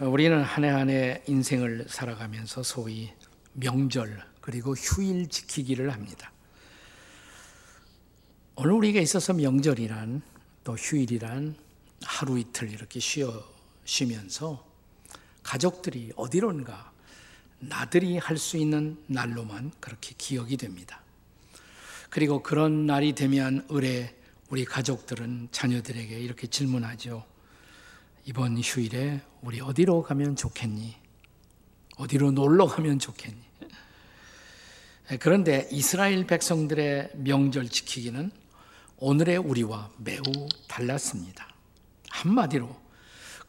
우리는 한 해 한 해 인생을 살아가면서 소위 명절 그리고 휴일 지키기를 합니다. 오늘 우리에게 있어서 명절이란 또 휴일이란 하루 이틀 이렇게 쉬어 쉬면서 가족들이 어디론가 나들이 할 수 있는 날로만 그렇게 기억이 됩니다. 그리고 그런 날이 되면 의뢰 우리 가족들은 자녀들에게 이렇게 질문하죠. 이번 휴일에 우리 어디로 가면 좋겠니? 어디로 놀러 가면 좋겠니? 그런데 이스라엘 백성들의 명절 지키기는 오늘의 우리와 매우 달랐습니다. 한마디로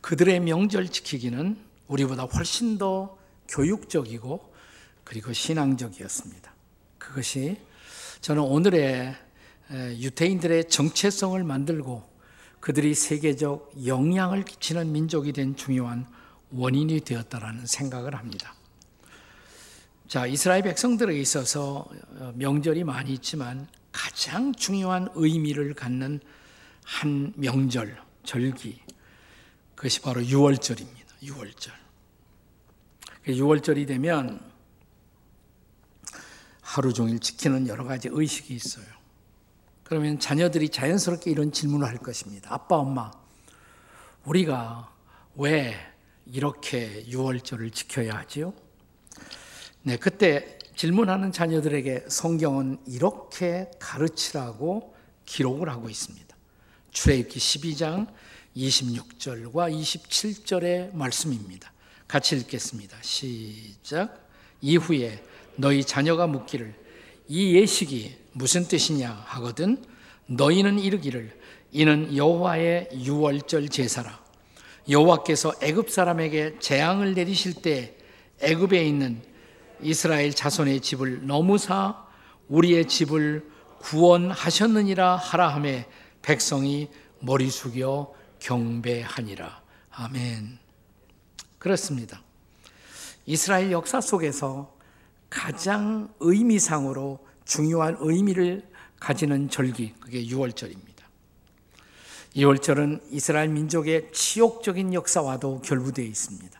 그들의 명절 지키기는 우리보다 훨씬 더 교육적이고 그리고 신앙적이었습니다. 그것이 저는 오늘의 유태인들의 정체성을 만들고 그들이 세계적 영향을 끼치는 민족이 된 중요한 원인이 되었다라는 생각을 합니다. 자, 이스라엘 백성들에 있어서 명절이 많이 있지만 가장 중요한 의미를 갖는 한 명절, 절기, 그것이 바로 6월절입니다. 6월절. 6월절이 되면 하루 종일 지키는 여러 가지 의식이 있어요. 그러면 자녀들이 자연스럽게 이런 질문을 할 것입니다. 아빠, 엄마, 우리가 왜 이렇게 6월절을 지켜야 하지요? 네, 그때 질문하는 자녀들에게 성경은 이렇게 가르치라고 기록을 하고 있습니다. 출애굽기 12장 26절과 27절의 말씀입니다. 같이 읽겠습니다. 시작. 이후에 너희 자녀가 묻기를 이 예식이 무슨 뜻이냐 하거든 너희는 이르기를 이는 여호와의 유월절 제사라. 여호와께서 애굽 사람에게 재앙을 내리실 때 애굽에 있는 이스라엘 자손의 집을 너무사 우리의 집을 구원하셨느니라 하라 함에 백성이 머리 숙여 경배하니라. 아멘. 그렇습니다. 이스라엘 역사 속에서 가장 의미상으로 중요한 의미를 가지는 절기, 그게 6월절입니다. 2월절은 이스라엘 민족의 치욕적인 역사와도 결부되어 있습니다.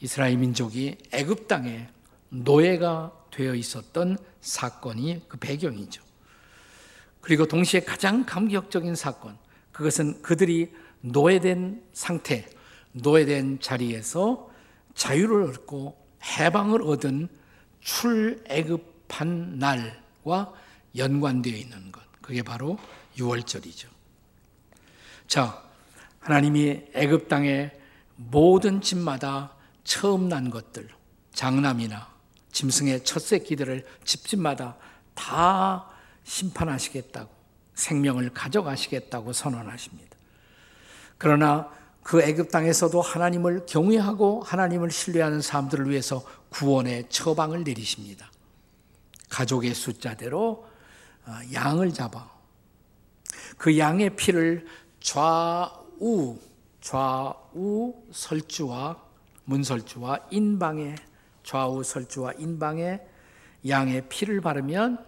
이스라엘 민족이 애굽 땅에 노예가 되어 있었던 사건이 그 배경이죠. 그리고 동시에 가장 감격적인 사건, 그것은 그들이 노예된 상태, 노예된 자리에서 자유를 얻고 해방을 얻은 출애굽한 날과 연관되어 있는 것. 그게 바로 6월절이죠. 자, 하나님이 애굽 땅의 모든 집마다 처음 난 것들, 장남이나 짐승의 첫 새끼들을 집집마다 다 심판하시겠다고 생명을 가져가시겠다고 선언하십니다. 그러나 그 애굽 땅에서도 하나님을 경외하고 하나님을 신뢰하는 사람들을 위해서 구원의 처방을 내리십니다. 가족의 숫자대로 어, 양을 잡아 그 양의 피를 좌우 좌우 설주와 문설주와 인방에 좌우 설주와 인방에 양의 피를 바르면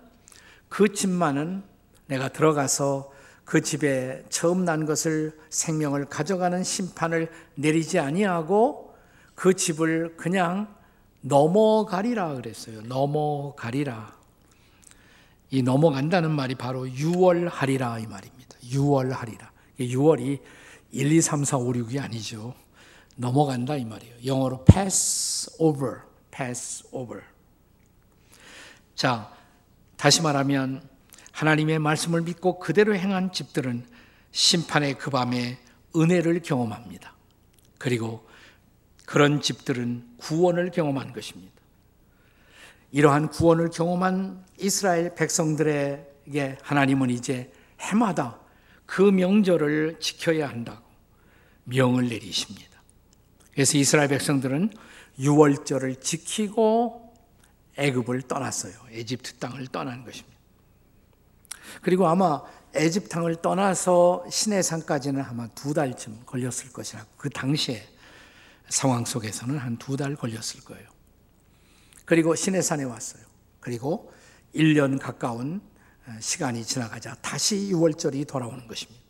그 집만은 내가 들어가서 그 집에 처음 난 것을 생명을 가져가는 심판을 내리지 아니하고 그 집을 그냥 넘어가리라 그랬어요. 넘어가리라. 이 넘어간다는 말이 바로 유월하리라 이 말입니다. 유월하리라. 6월이 1, 2, 3, 4, 5, 6이 아니죠. 넘어간다 이 말이에요. 영어로 pass over, pass over. 자, 다시 말하면 하나님의 말씀을 믿고 그대로 행한 집들은 심판의 그 밤에 은혜를 경험합니다. 그리고 그런 집들은 구원을 경험한 것입니다. 이러한 구원을 경험한 이스라엘 백성들에게 하나님은 이제 해마다 그 명절을 지켜야 한다고 명을 내리십니다. 그래서 이스라엘 백성들은 6월절을 지키고 애굽을 떠났어요. 에집트 땅을 떠난 것입니다. 그리고 아마 에집트 땅을 떠나서 시내산까지는 아마 두 달쯤 걸렸을 것이라고 그 당시에 상황 속에서는 한 두 달 걸렸을 거예요. 그리고 시내산에 왔어요. 그리고 1년 가까운 시간이 지나가자 다시 6월절이 돌아오는 것입니다.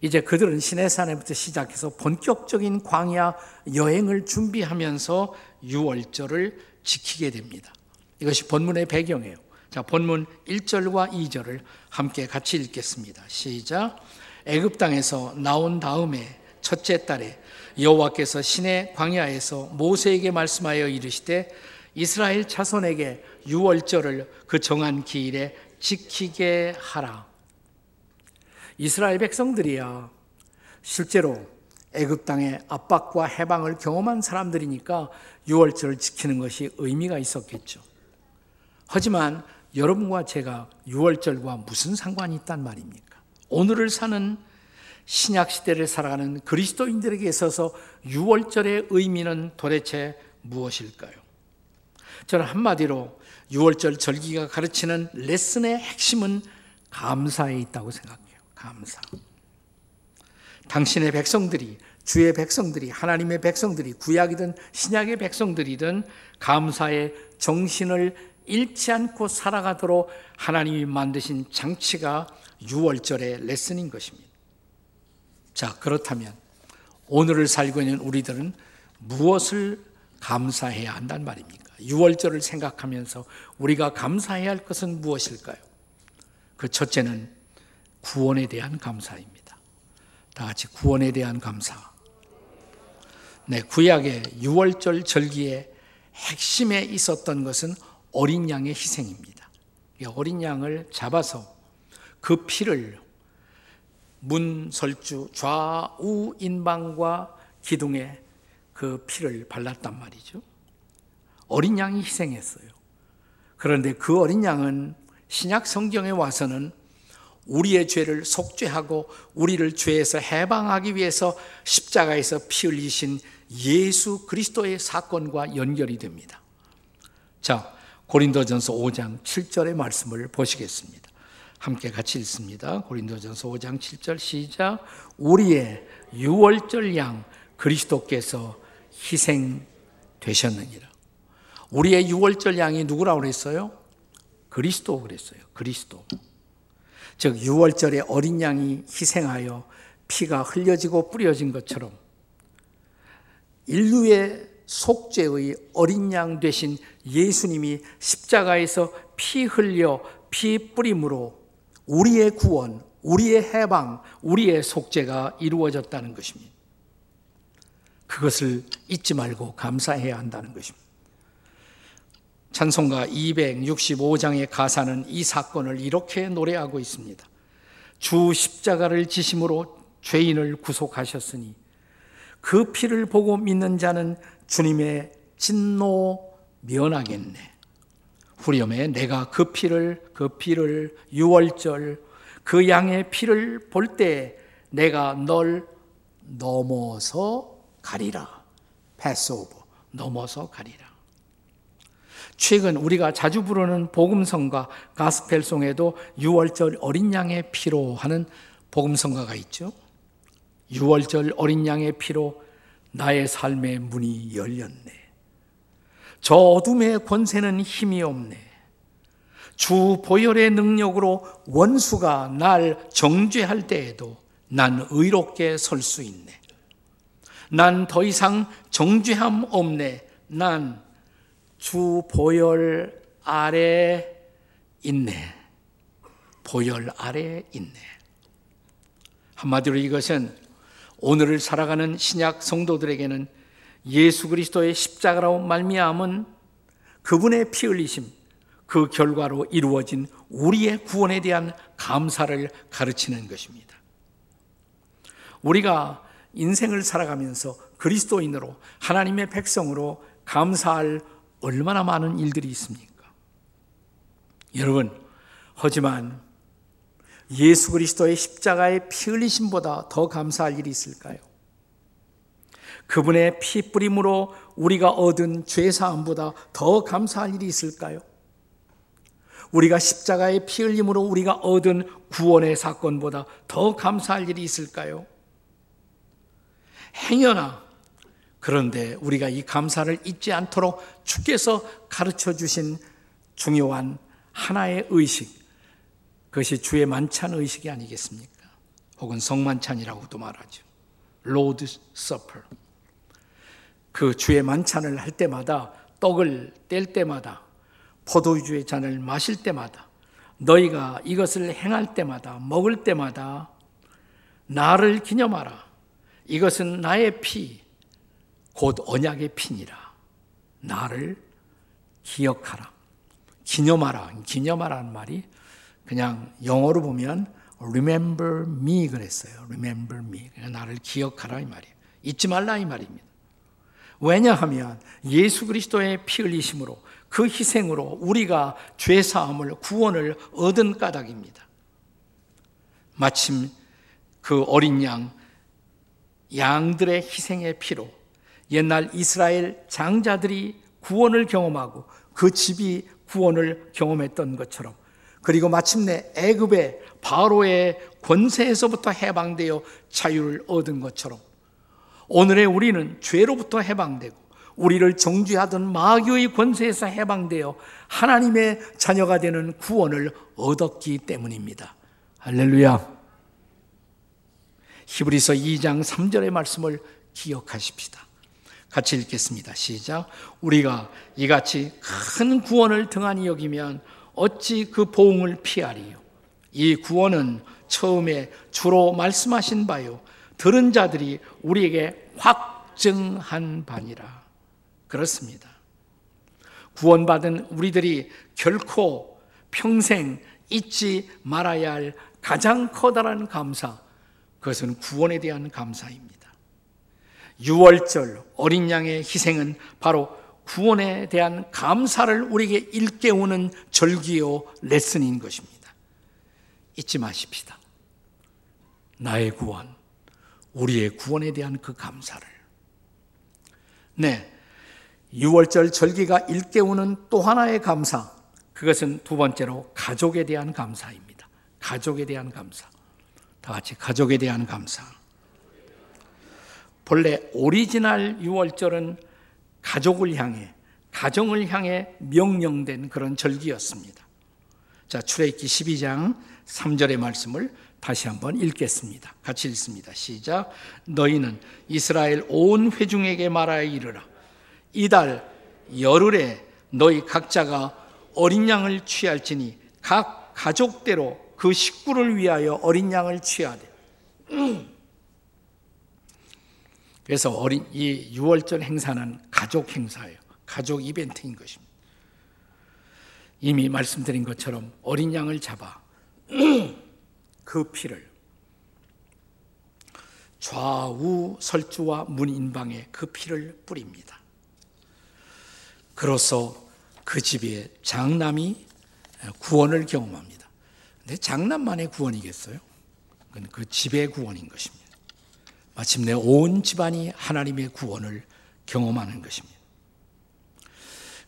이제 그들은 시내산에부터 시작해서 본격적인 광야 여행을 준비하면서 유월절을 지키게 됩니다. 이것이 본문의 배경이에요. 자, 본문 1절과 2절을 함께 같이 읽겠습니다. 시작. 애굽 땅에서 나온 다음에 첫째 달에 여호와께서 신의 광야에서 모세에게 말씀하여 이르시되 이스라엘 자손에게 유월절을 그 정한 기일에 지키게 하라. 이스라엘 백성들이야 실제로 애굽 땅의 압박과 해방을 경험한 사람들이니까 유월절을 지키는 것이 의미가 있었겠죠. 하지만 여러분과 제가 유월절과 무슨 상관이 있단 말입니까? 오늘을 사는 신약 시대를 살아가는 그리스도인들에게 있어서 유월절의 의미는 도대체 무엇일까요? 저는 한마디로 유월절 절기가 가르치는 레슨의 핵심은 감사에 있다고 생각해요. 감사. 당신의 백성들이 주의 백성들이 하나님의 백성들이 구약이든 신약의 백성들이든 감사의 정신을 잃지 않고 살아가도록 하나님이 만드신 장치가 유월절의 레슨인 것입니다. 자, 그렇다면 오늘을 살고 있는 우리들은 무엇을 감사해야 한단 말입니까? 유월절을 생각하면서 우리가 감사해야 할 것은 무엇일까요? 그 첫째는 구원에 대한 감사입니다. 다 같이 구원에 대한 감사. 네, 구약의 유월절 절기의 핵심에 있었던 것은 어린 양의 희생입니다. 어린 양을 잡아서 그 피를 문설주 좌우 인방과 기둥에 그 피를 발랐단 말이죠. 어린 양이 희생했어요. 그런데 그 어린 양은 신약 성경에 와서는 우리의 죄를 속죄하고 우리를 죄에서 해방하기 위해서 십자가에서 피 흘리신 예수 그리스도의 사건과 연결이 됩니다. 자, 고린도전서 5장 7절의 말씀을 보시겠습니다. 함께 같이 읽습니다. 고린도전서 5장 7절 시작. 우리의 유월절 양 그리스도께서 희생되셨느니라. 우리의 유월절 양이 누구라고 그랬어요? 그리스도 그랬어요. 그리스도. 즉 유월절에 어린 양이 희생하여 피가 흘려지고 뿌려진 것처럼 인류의 속죄의 어린 양 되신 예수님이 십자가에서 피 흘려 피 뿌림으로 우리의 구원, 우리의 해방, 우리의 속죄가 이루어졌다는 것입니다. 그것을 잊지 말고 감사해야 한다는 것입니다. 찬송가 265장의 가사는 이 사건을 이렇게 노래하고 있습니다. 주 십자가를 지심으로 죄인을 구속하셨으니 그 피를 보고 믿는 자는 주님의 진노 면하겠네. 후렴에 내가 그 피를 그 피를 유월절 그 양의 피를 볼 때 내가 널 넘어서 가리라. 패스오버 넘어서 가리라. 최근 우리가 자주 부르는 복음성가 가스펠송에도 유월절 어린 양의 피로 하는 복음성가가 있죠. 유월절 어린 양의 피로 나의 삶의 문이 열렸네. 저 어둠의 권세는 힘이 없네. 주 보혈의 능력으로 원수가 날 정죄할 때에도 난 의롭게 설 수 있네. 난 더 이상 정죄함 없네. 난 주 보혈 아래 있네. 보혈 아래 있네. 한마디로 이것은 오늘을 살아가는 신약 성도들에게는 예수 그리스도의 십자가로 말미암은 그분의 피 흘리심 그 결과로 이루어진 우리의 구원에 대한 감사를 가르치는 것입니다. 우리가 인생을 살아가면서 그리스도인으로 하나님의 백성으로 감사할 얼마나 많은 일들이 있습니까? 여러분, 하지만 예수 그리스도의 십자가의 피 흘리심보다 더 감사할 일이 있을까요? 그분의 피 뿌림으로 우리가 얻은 죄 사함보다 더 감사할 일이 있을까요? 우리가 십자가의 피 흘림으로 우리가 얻은 구원의 사건보다 더 감사할 일이 있을까요? 행여나 그런데 우리가 이 감사를 잊지 않도록 주께서 가르쳐 주신 중요한 하나의 의식, 그것이 주의 만찬 의식이 아니겠습니까? 혹은 성만찬이라고도 말하죠. Lord's Supper. 그 주의 만찬을 할 때마다 떡을 뗄 때마다 포도주의 잔을 마실 때마다 너희가 이것을 행할 때마다 먹을 때마다 나를 기념하라. 이것은 나의 피, 곧 언약의 피니라. 나를 기억하라. 기념하라. 기념하라는 말이 그냥 영어로 보면 remember me 그랬어요. remember me. 나를 기억하라 이 말이에요. 잊지 말라 이 말입니다. 왜냐하면 예수 그리스도의 피 흘리심으로 그 희생으로 우리가 죄 사함을 구원을 얻은 까닭입니다. 마침 그 어린 양 양들의 희생의 피로 옛날 이스라엘 장자들이 구원을 경험하고 그 집이 구원을 경험했던 것처럼 그리고 마침내 애굽의 바로의 권세에서부터 해방되어 자유를 얻은 것처럼 오늘의 우리는 죄로부터 해방되고 우리를 정죄하던 마귀의 권세에서 해방되어 하나님의 자녀가 되는 구원을 얻었기 때문입니다. 할렐루야. 히브리서 2장 3절의 말씀을 기억하십시다. 같이 읽겠습니다. 시작. 우리가 이같이 큰 구원을 등한히 여기면 어찌 그 보응을 피하리요? 이 구원은 처음에 주로 말씀하신 바요. 들은 자들이 우리에게 확증한 바니라. 그렇습니다. 구원받은 우리들이 결코 평생 잊지 말아야 할 가장 커다란 감사, 그것은 구원에 대한 감사입니다. 6월절 어린 양의 희생은 바로 구원에 대한 감사를 우리에게 일깨우는 절기요 레슨인 것입니다. 잊지 마십시다. 나의 구원, 우리의 구원에 대한 그 감사를. 네. 6월절 절기가 일깨우는 또 하나의 감사. 그것은 두 번째로 가족에 대한 감사입니다. 가족에 대한 감사. 다 같이 가족에 대한 감사. 본래 오리지널 6월절은 가족을 향해, 가정을 향해 명령된 그런 절기였습니다. 자, 출애굽기 12장 3절의 말씀을 다시 한번 읽겠습니다. 같이 읽습니다. 시작. 너희는 이스라엘 온 회중에게 말하여 이르라. 이달 열흘에 너희 각자가 어린 양을 취할지니 각 가족대로 그 식구를 위하여 어린 양을 취하되 그래서 어린 이 6월절 행사는 가족 행사예요. 가족 이벤트인 것입니다. 이미 말씀드린 것처럼 어린 양을 잡아 그 피를 좌우 설주와 문인방에 그 피를 뿌립니다. 그로써 그 집의 장남이 구원을 경험합니다. 근데 장남만의 구원이겠어요? 그건 그 집의 구원인 것입니다. 마침내 온 집안이 하나님의 구원을 경험하는 것입니다.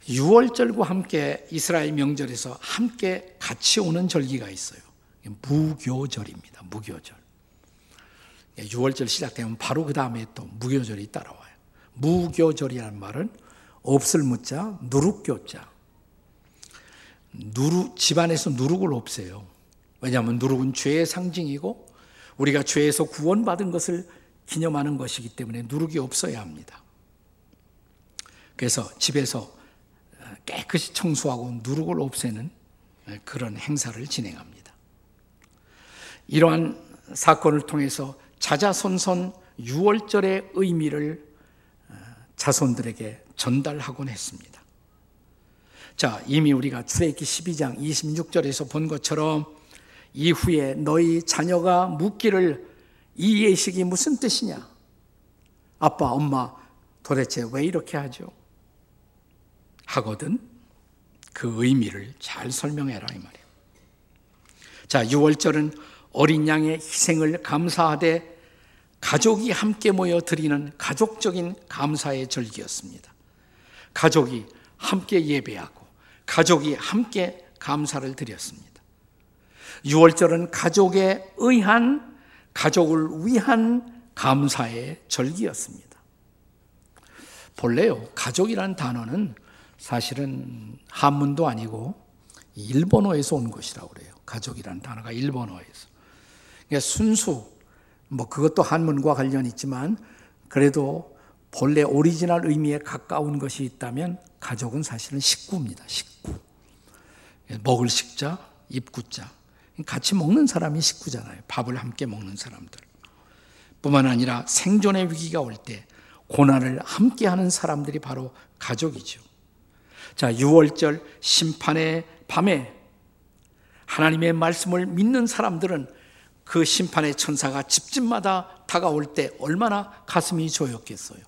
6월절과 함께 이스라엘 명절에서 함께 같이 오는 절기가 있어요. 무교절입니다. 무교절. 6월절 시작되면 바로 그 다음에 또 무교절이 따라와요. 무교절이라는 말은 없을 무자, 누룩교자. 누룩, 집안에서 누룩을 없애요. 왜냐하면 누룩은 죄의 상징이고 우리가 죄에서 구원받은 것을 기념하는 것이기 때문에 누룩이 없어야 합니다. 그래서 집에서 깨끗이 청소하고 누룩을 없애는 그런 행사를 진행합니다. 이러한 사건을 통해서 자자손손 6월절의 의미를 자손들에게 전달하곤 했습니다. 자, 이미 우리가 출애굽기 12장 26절에서 본 것처럼 이후에 너희 자녀가 묻기를 이 예식이 무슨 뜻이냐? 아빠, 엄마, 도대체 왜 이렇게 하죠? 하거든 그 의미를 잘 설명해라 이 말이에요. 자, 6월절은 어린 양의 희생을 감사하되 가족이 함께 모여 드리는 가족적인 감사의 절기였습니다. 가족이 함께 예배하고 가족이 함께 감사를 드렸습니다. 6월절은 가족에 의한 가족을 위한 감사의 절기였습니다. 본래요, 가족이란 단어는 사실은 한문도 아니고 일본어에서 온 것이라고 그래요. 가족이란 단어가 일본어에서. 그러니까 순수 뭐 그것도 한문과 관련이 있지만 그래도 본래 오리지널 의미에 가까운 것이 있다면 가족은 사실은 식구입니다. 식구. 먹을 식자, 입구자. 같이 먹는 사람이 식구잖아요. 밥을 함께 먹는 사람들. 뿐만 아니라 생존의 위기가 올 때 고난을 함께 하는 사람들이 바로 가족이죠. 자, 6월절 심판의 밤에 하나님의 말씀을 믿는 사람들은 그 심판의 천사가 집집마다 다가올 때 얼마나 가슴이 조였겠어요.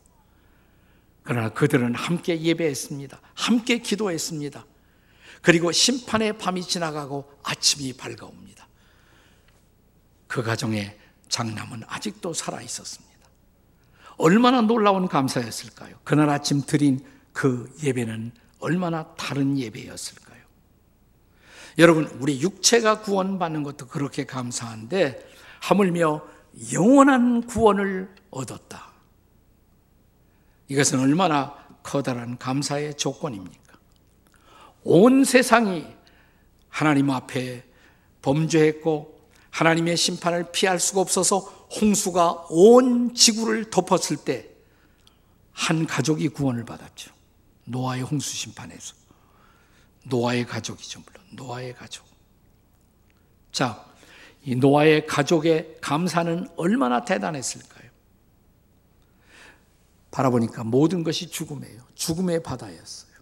그러나 그들은 함께 예배했습니다. 함께 기도했습니다. 그리고 심판의 밤이 지나가고 아침이 밝아옵니다. 그 가정에 장남은 아직도 살아 있었습니다. 얼마나 놀라운 감사였을까요? 그날 아침 드린 그 예배는 얼마나 다른 예배였을까요? 여러분, 우리 육체가 구원받는 것도 그렇게 감사한데, 하물며 영원한 구원을 얻었다. 이것은 얼마나 커다란 감사의 조건입니까? 온 세상이 하나님 앞에 범죄했고, 하나님의 심판을 피할 수가 없어서 홍수가 온 지구를 덮었을 때, 한 가족이 구원을 받았죠. 노아의 홍수 심판에서. 노아의 가족이죠, 물론. 노아의 가족. 자, 이 노아의 가족의 감사는 얼마나 대단했을까요? 바라보니까 모든 것이 죽음이에요. 죽음의 바다였어요.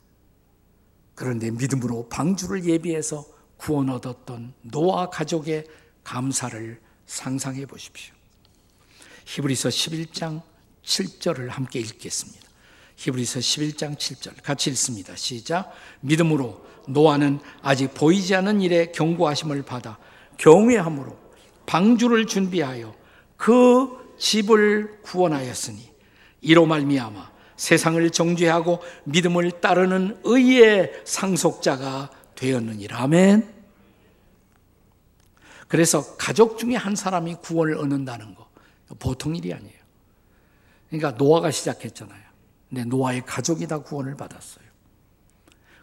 그런데 믿음으로 방주를 예비해서 구원 얻었던 노아 가족의 감사를 상상해 보십시오. 히브리서 11장 7절을 함께 읽겠습니다. 히브리서 11장 7절 같이 읽습니다. 시작. 믿음으로 노아는 아직 보이지 않는 일에 경고하심을 받아 경외함으로 방주를 준비하여 그 집을 구원하였으니 이로 말미암아 세상을 정죄하고 믿음을 따르는 의의 상속자가 되었느니라. 아멘. 그래서 가족 중에 한 사람이 구원을 얻는다는 거 보통 일이 아니에요. 그러니까 노아가 시작했잖아요. 근데 노아의 가족이 다 구원을 받았어요.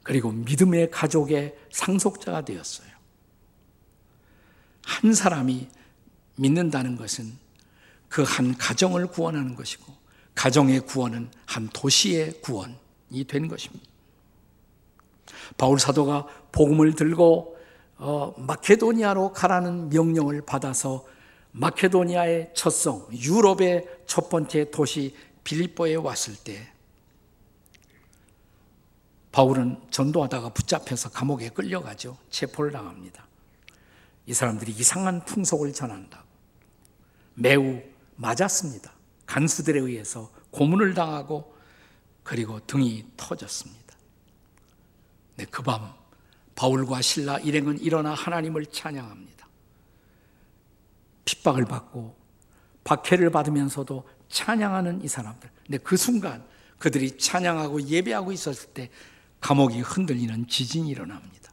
그리고 믿음의 가족의 상속자가 되었어요. 한 사람이 믿는다는 것은 그 한 가정을 구원하는 것이고, 가정의 구원은 한 도시의 구원이 된 것입니다. 바울 사도가 복음을 들고 어, 마케도니아로 가라는 명령을 받아서 마케도니아의 첫성, 유럽의 첫 번째 도시 빌립보에 왔을 때 바울은 전도하다가 붙잡혀서 감옥에 끌려가죠. 체포를 당합니다. 이 사람들이 이상한 풍속을 전한다. 매우 맞았습니다. 간수들에 의해서 고문을 당하고 그리고 등이 터졌습니다. 네, 그 밤 바울과 신라 일행은 일어나 하나님을 찬양합니다. 핍박을 받고 박해를 받으면서도 찬양하는 이 사람들. 근데 그 순간 그들이 찬양하고 예배하고 있었을 때 감옥이 흔들리는 지진이 일어납니다.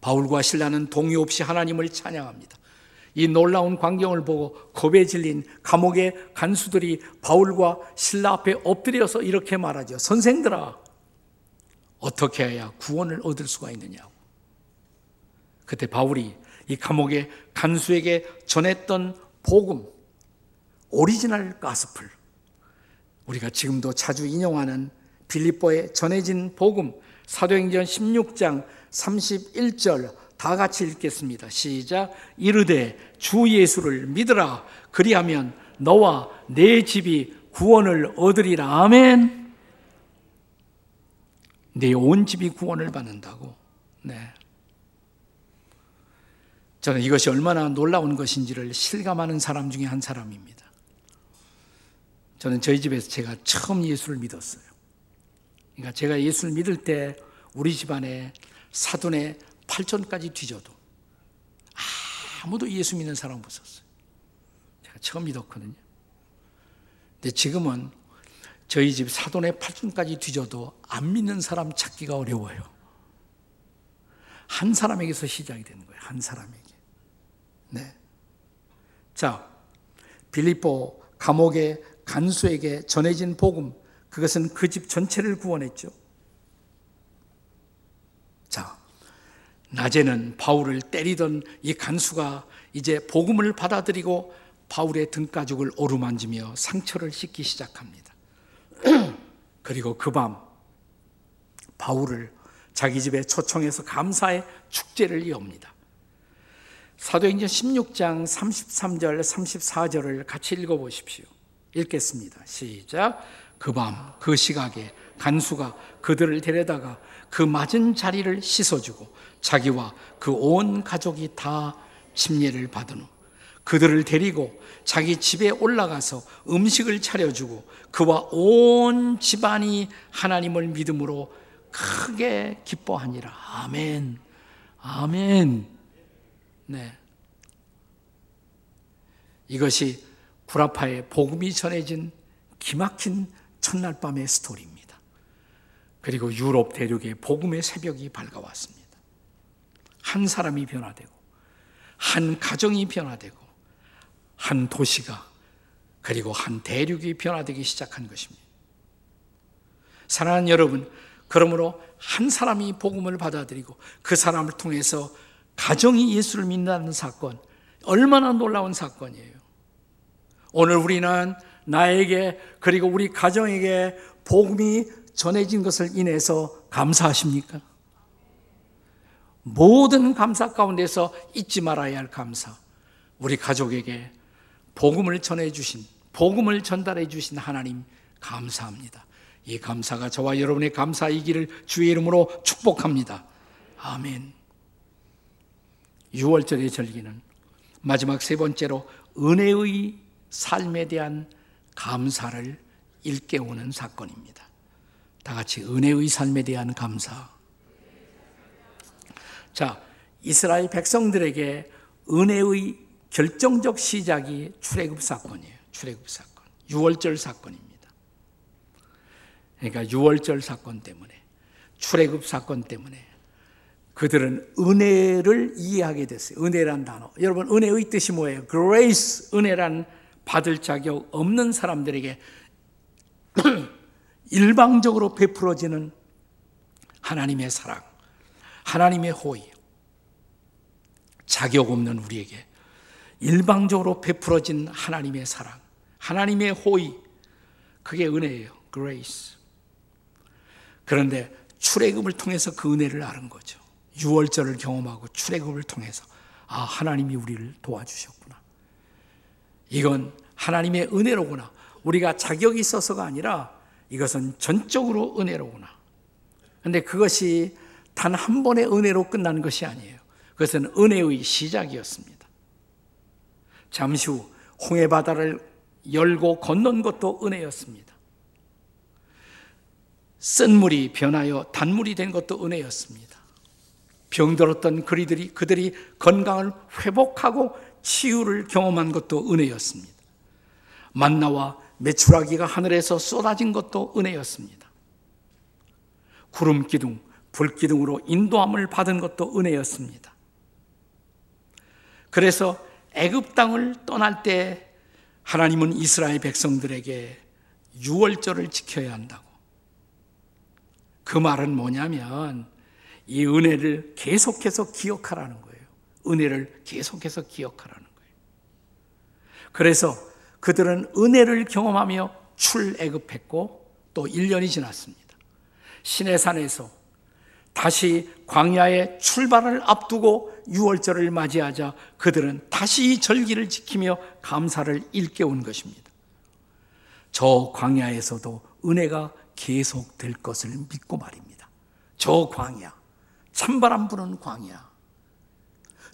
바울과 실라는 동요 없이 하나님을 찬양합니다. 이 놀라운 광경을 보고 겁에 질린 감옥의 간수들이 바울과 실라 앞에 엎드려서 이렇게 말하죠. 선생들아, 어떻게 해야 구원을 얻을 수가 있느냐고. 그때 바울이 이 감옥의 간수에게 전했던 복음, 오리지널 가스플, 우리가 지금도 자주 인용하는 빌립보에 전해진 복음 사도행전 16장 31절 다 같이 읽겠습니다. 시작. 이르되 주 예수를 믿으라. 그리하면 너와 내 집이 구원을 얻으리라. 아멘. 내 온 집이 구원을 받는다고. 네. 저는 이것이 얼마나 놀라운 것인지를 실감하는 사람 중에 한 사람입니다. 저는 저희 집에서 제가 처음 예수를 믿었어요. 그러니까 제가 예수를 믿을 때 우리 집안에 사돈의 팔촌까지 뒤져도 아무도 예수 믿는 사람 없었어요. 제가 처음 믿었거든요. 근데 지금은 저희 집 사돈의 팔촌까지 뒤져도 안 믿는 사람 찾기가 어려워요. 한 사람에게서 시작이 되는 거예요. 한 사람에게. 네. 자, 빌립보 감옥의 간수에게 전해진 복음 그것은 그 집 전체를 구원했죠. 자, 낮에는 바울을 때리던 이 간수가 이제 복음을 받아들이고 바울의 등가죽을 오르만지며 상처를 씻기 시작합니다. 그리고 그 밤 바울을 자기 집에 초청해서 감사의 축제를 이옵니다. 사도행전 16장 33절, 34절을 같이 읽어 보십시오. 읽겠습니다. 시작. 그 밤, 그 시각에 간수가 그들을 데려다가 그 맞은 자리를 씻어주고 자기와 그 온 가족이 다 침례를 받은 후 그들을 데리고 자기 집에 올라가서 음식을 차려주고 그와 온 집안이 하나님을 믿음으로 크게 기뻐하니라. 아멘. 아멘. 네. 이것이 구라파에 복음이 전해진 기막힌 첫날 밤의 스토리입니다. 그리고 유럽 대륙에 복음의 새벽이 밝아왔습니다. 한 사람이 변화되고, 한 가정이 변화되고, 한 도시가, 그리고 한 대륙이 변화되기 시작한 것입니다. 사랑하는 여러분, 그러므로 한 사람이 복음을 받아들이고 그 사람을 통해서 가정이 예수를 믿는다는 사건, 얼마나 놀라운 사건이에요. 오늘 우리는 나에게 그리고 우리 가정에게 복음이 전해진 것을 인해서 감사하십니까? 모든 감사 가운데서 잊지 말아야 할 감사. 우리 가족에게 복음을 전해 주신, 복음을 전달해 주신 하나님 감사합니다. 이 감사가 저와 여러분의 감사이기를 주의 이름으로 축복합니다. 아멘. 6월절의 절기는 마지막 세 번째로 은혜의 삶에 대한 감사를 일깨우는 사건입니다. 다 같이 은혜의 삶에 대한 감사. 자, 이스라엘 백성들에게 은혜의 결정적 시작이 출애굽 사건이에요. 출애굽 사건. 6월절 사건입니다. 그러니까 6월절 사건 때문에 출애굽 사건 때문에 그들은 은혜를 이해하게 됐어요. 은혜란 단어. 여러분 은혜의 뜻이 뭐예요? grace 은혜란 받을 자격 없는 사람들에게 일방적으로 베풀어지는 하나님의 사랑, 하나님의 호의, 자격 없는 우리에게 일방적으로 베풀어진 하나님의 사랑, 하나님의 호의, 그게 은혜예요. grace. 그런데 출애굽을 통해서 그 은혜를 아는 거죠. 6월절을 경험하고 출애굽을 통해서 아 하나님이 우리를 도와주셨구나. 이건 하나님의 은혜로구나. 우리가 자격이 있어서가 아니라 이것은 전적으로 은혜로구나. 근데 그것이 단 한 번의 은혜로 끝나는 것이 아니에요. 그것은 은혜의 시작이었습니다. 잠시 후 홍해 바다를 열고 건넌 것도 은혜였습니다. 쓴 물이 변하여 단물이 된 것도 은혜였습니다. 병들었던 그리들이 그들이 건강을 회복하고 치유를 경험한 것도 은혜였습니다. 만나와 메추라기가 하늘에서 쏟아진 것도 은혜였습니다. 구름 기둥, 불 기둥으로 인도함을 받은 것도 은혜였습니다. 그래서 애굽 땅을 떠날 때 하나님은 이스라엘 백성들에게 유월절을 지켜야 한다고 그 말은 뭐냐면 이 은혜를 계속해서 기억하라는 거예요. 은혜를 계속해서 기억하라는 거예요. 그래서 그들은 은혜를 경험하며 출애굽했고 또 1년이 지났습니다. 시내산에서 다시 광야의 출발을 앞두고 6월절을 맞이하자 그들은 다시 절기를 지키며 감사를 일깨운 것입니다. 저 광야에서도 은혜가 계속될 것을 믿고 말입니다. 저 광야, 찬바람 부는 광야,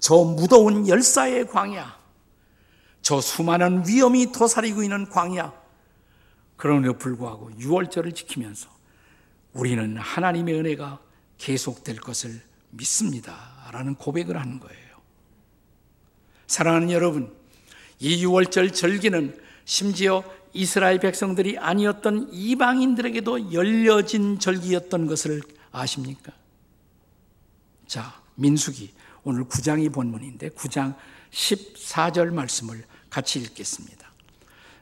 저 무더운 열사의 광야, 저 수많은 위험이 도사리고 있는 광야, 그럼에도 불구하고 6월절을 지키면서 우리는 하나님의 은혜가 계속될 것을 믿습니다. 라는 고백을 하는 거예요. 사랑하는 여러분, 이 6월절 절기는 심지어 이스라엘 백성들이 아니었던 이방인들에게도 열려진 절기였던 것을 아십니까? 자, 민수기 오늘 9장이 본문인데 9장 14절 말씀을 같이 읽겠습니다.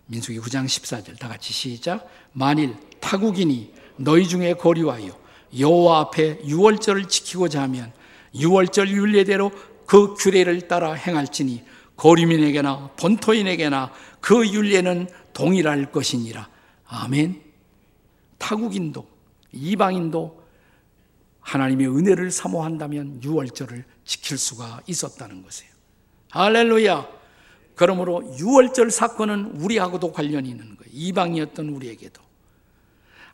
민수기 9장 14절 다 같이 시작. 만일 타국인이 너희 중에 거리하여 여호와 앞에 유월절을 지키고자 하면 유월절 율례대로 그 규례를 따라 행할지니 거류민에게나 본토인에게나 그 윤례는 동일할 것이니라. 아멘. 타국인도 이방인도 하나님의 은혜를 사모한다면 유월절을 지킬 수가 있었다는 것이에요. 할렐루야. 그러므로 유월절 사건은 우리하고도 관련이 있는 거예요. 이방이었던 우리에게도.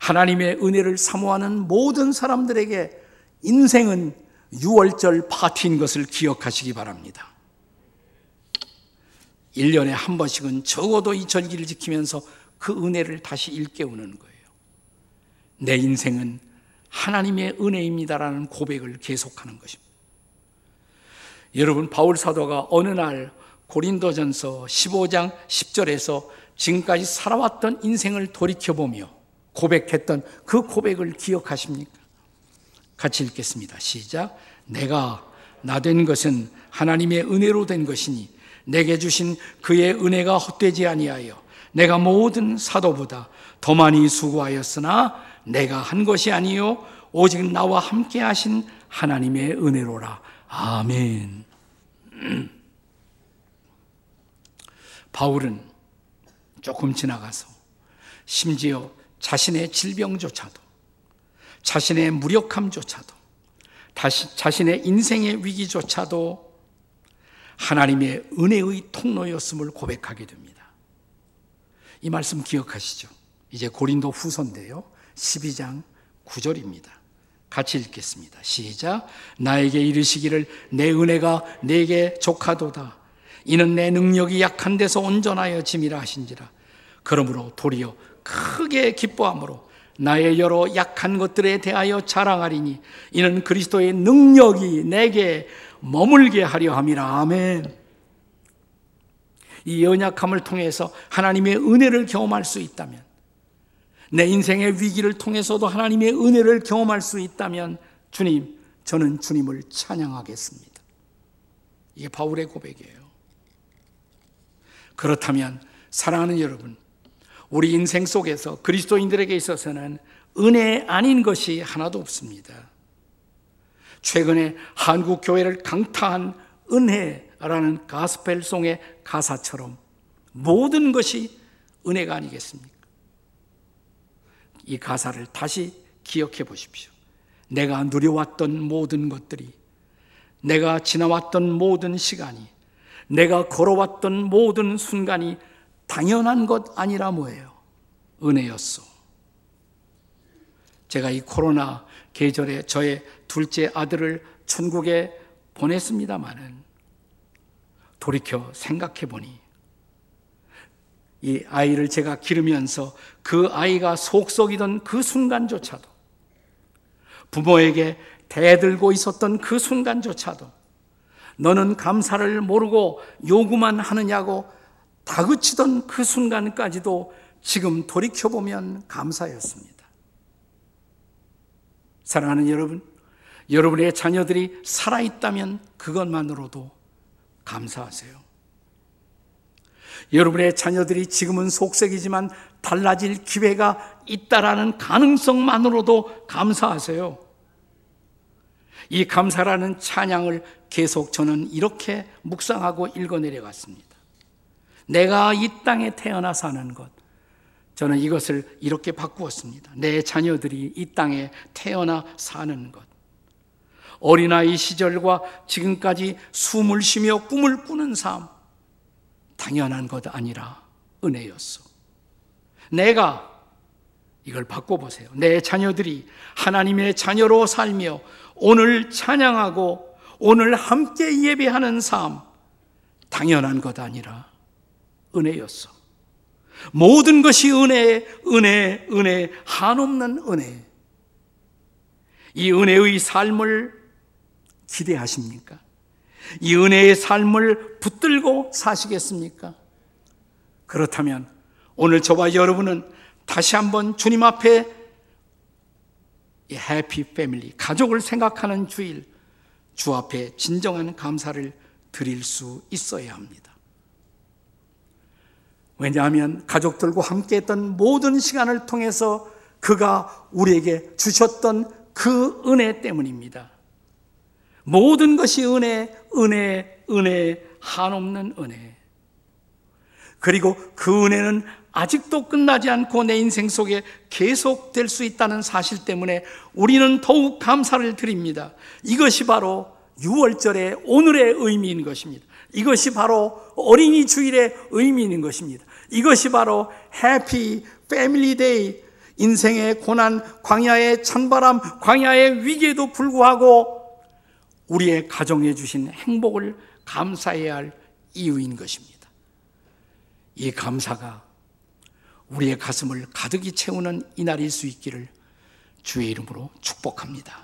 하나님의 은혜를 사모하는 모든 사람들에게 인생은 유월절 파티인 것을 기억하시기 바랍니다. 1년에 한 번씩은 적어도 이 절기를 지키면서 그 은혜를 다시 일깨우는 거예요. 내 인생은 하나님의 은혜입니다라는 고백을 계속하는 것입니다. 여러분, 바울 사도가 어느 날 고린도전서 15장 10절에서 지금까지 살아왔던 인생을 돌이켜보며 고백했던 그 고백을 기억하십니까? 같이 읽겠습니다. 시작. 내가 나 된 것은 하나님의 은혜로 된 것이니 내게 주신 그의 은혜가 헛되지 아니하여 내가 모든 사도보다 더 많이 수고하였으나 내가 한 것이 아니요 오직 나와 함께 하신 하나님의 은혜로라. 아멘. 바울은 조금 지나가서 심지어 자신의 질병조차도 자신의 무력함조차도 다시 자신의 인생의 위기조차도 하나님의 은혜의 통로였음을 고백하게 됩니다. 이 말씀 기억하시죠? 이제 고린도 후서인데요. 12장 9절입니다. 같이 읽겠습니다. 시작. 나에게 이르시기를 내 은혜가 내게 족하도다. 이는 내 능력이 약한 데서 온전하여 짐이라 하신지라. 그러므로 도리어 크게 기뻐함으로 나의 여러 약한 것들에 대하여 자랑하리니 이는 그리스도의 능력이 내게 머물게 하려 함이라. 아멘. 이 연약함을 통해서 하나님의 은혜를 경험할 수 있다면 내 인생의 위기를 통해서도 하나님의 은혜를 경험할 수 있다면 주님, 저는 주님을 찬양하겠습니다. 이게 바울의 고백이에요. 그렇다면 사랑하는 여러분, 우리 인생 속에서 그리스도인들에게 있어서는 은혜 아닌 것이 하나도 없습니다. 최근에 한국 교회를 강타한 은혜라는 가스펠송의 가사처럼 모든 것이 은혜가 아니겠습니까? 이 가사를 다시 기억해 보십시오. 내가 누려왔던 모든 것들이, 내가 지나왔던 모든 시간이, 내가 걸어왔던 모든 순간이 당연한 것 아니라 뭐예요? 은혜였어. 제가 이 코로나 계절에 저의 둘째 아들을 천국에 보냈습니다마는 돌이켜 생각해 보니 이 아이를 제가 기르면서 그 아이가 속썩이던 그 순간조차도 부모에게 대들고 있었던 그 순간조차도 너는 감사를 모르고 요구만 하느냐고 다그치던 그 순간까지도 지금 돌이켜보면 감사였습니다. 사랑하는 여러분, 여러분의 자녀들이 살아있다면 그것만으로도 감사하세요. 여러분의 자녀들이 지금은 속색이지만 달라질 기회가 있다라는 가능성만으로도 감사하세요. 이 감사라는 찬양을 계속 저는 이렇게 묵상하고 읽어 내려갔습니다. 내가 이 땅에 태어나 사는 것. 저는 이것을 이렇게 바꾸었습니다. 내 자녀들이 이 땅에 태어나 사는 것. 어린아이 시절과 지금까지 숨을 쉬며 꿈을 꾸는 삶. 당연한 것 아니라 은혜였어. 내가 이걸 바꿔보세요. 내 자녀들이 하나님의 자녀로 살며 오늘 찬양하고 오늘 함께 예배하는 삶, 당연한 것 아니라 은혜였어. 모든 것이 은혜, 은혜, 은혜, 한없는 은혜. 이 은혜의 삶을 기대하십니까? 이 은혜의 삶을 붙들고 사시겠습니까? 그렇다면 오늘 저와 여러분은 다시 한번 주님 앞에 이 해피 패밀리, 가족을 생각하는 주일, 주 앞에 진정한 감사를 드릴 수 있어야 합니다. 왜냐하면 가족들과 함께 했던 모든 시간을 통해서 그가 우리에게 주셨던 그 은혜 때문입니다. 모든 것이 은혜, 은혜, 은혜, 한없는 은혜. 그리고 그 은혜는 아직도 끝나지 않고 내 인생 속에 계속될 수 있다는 사실 때문에 우리는 더욱 감사를 드립니다. 이것이 바로 유월절의 오늘의 의미인 것입니다. 이것이 바로 어린이 주일의 의미인 것입니다. 이것이 바로 happy family day 인생의 고난, 광야의 찬바람, 광야의 위기에도 불구하고 우리의 가정에 주신 행복을 감사해야 할 이유인 것입니다. 이 감사가 우리의 가슴을 가득히 채우는 이날일 수 있기를 주의 이름으로 축복합니다.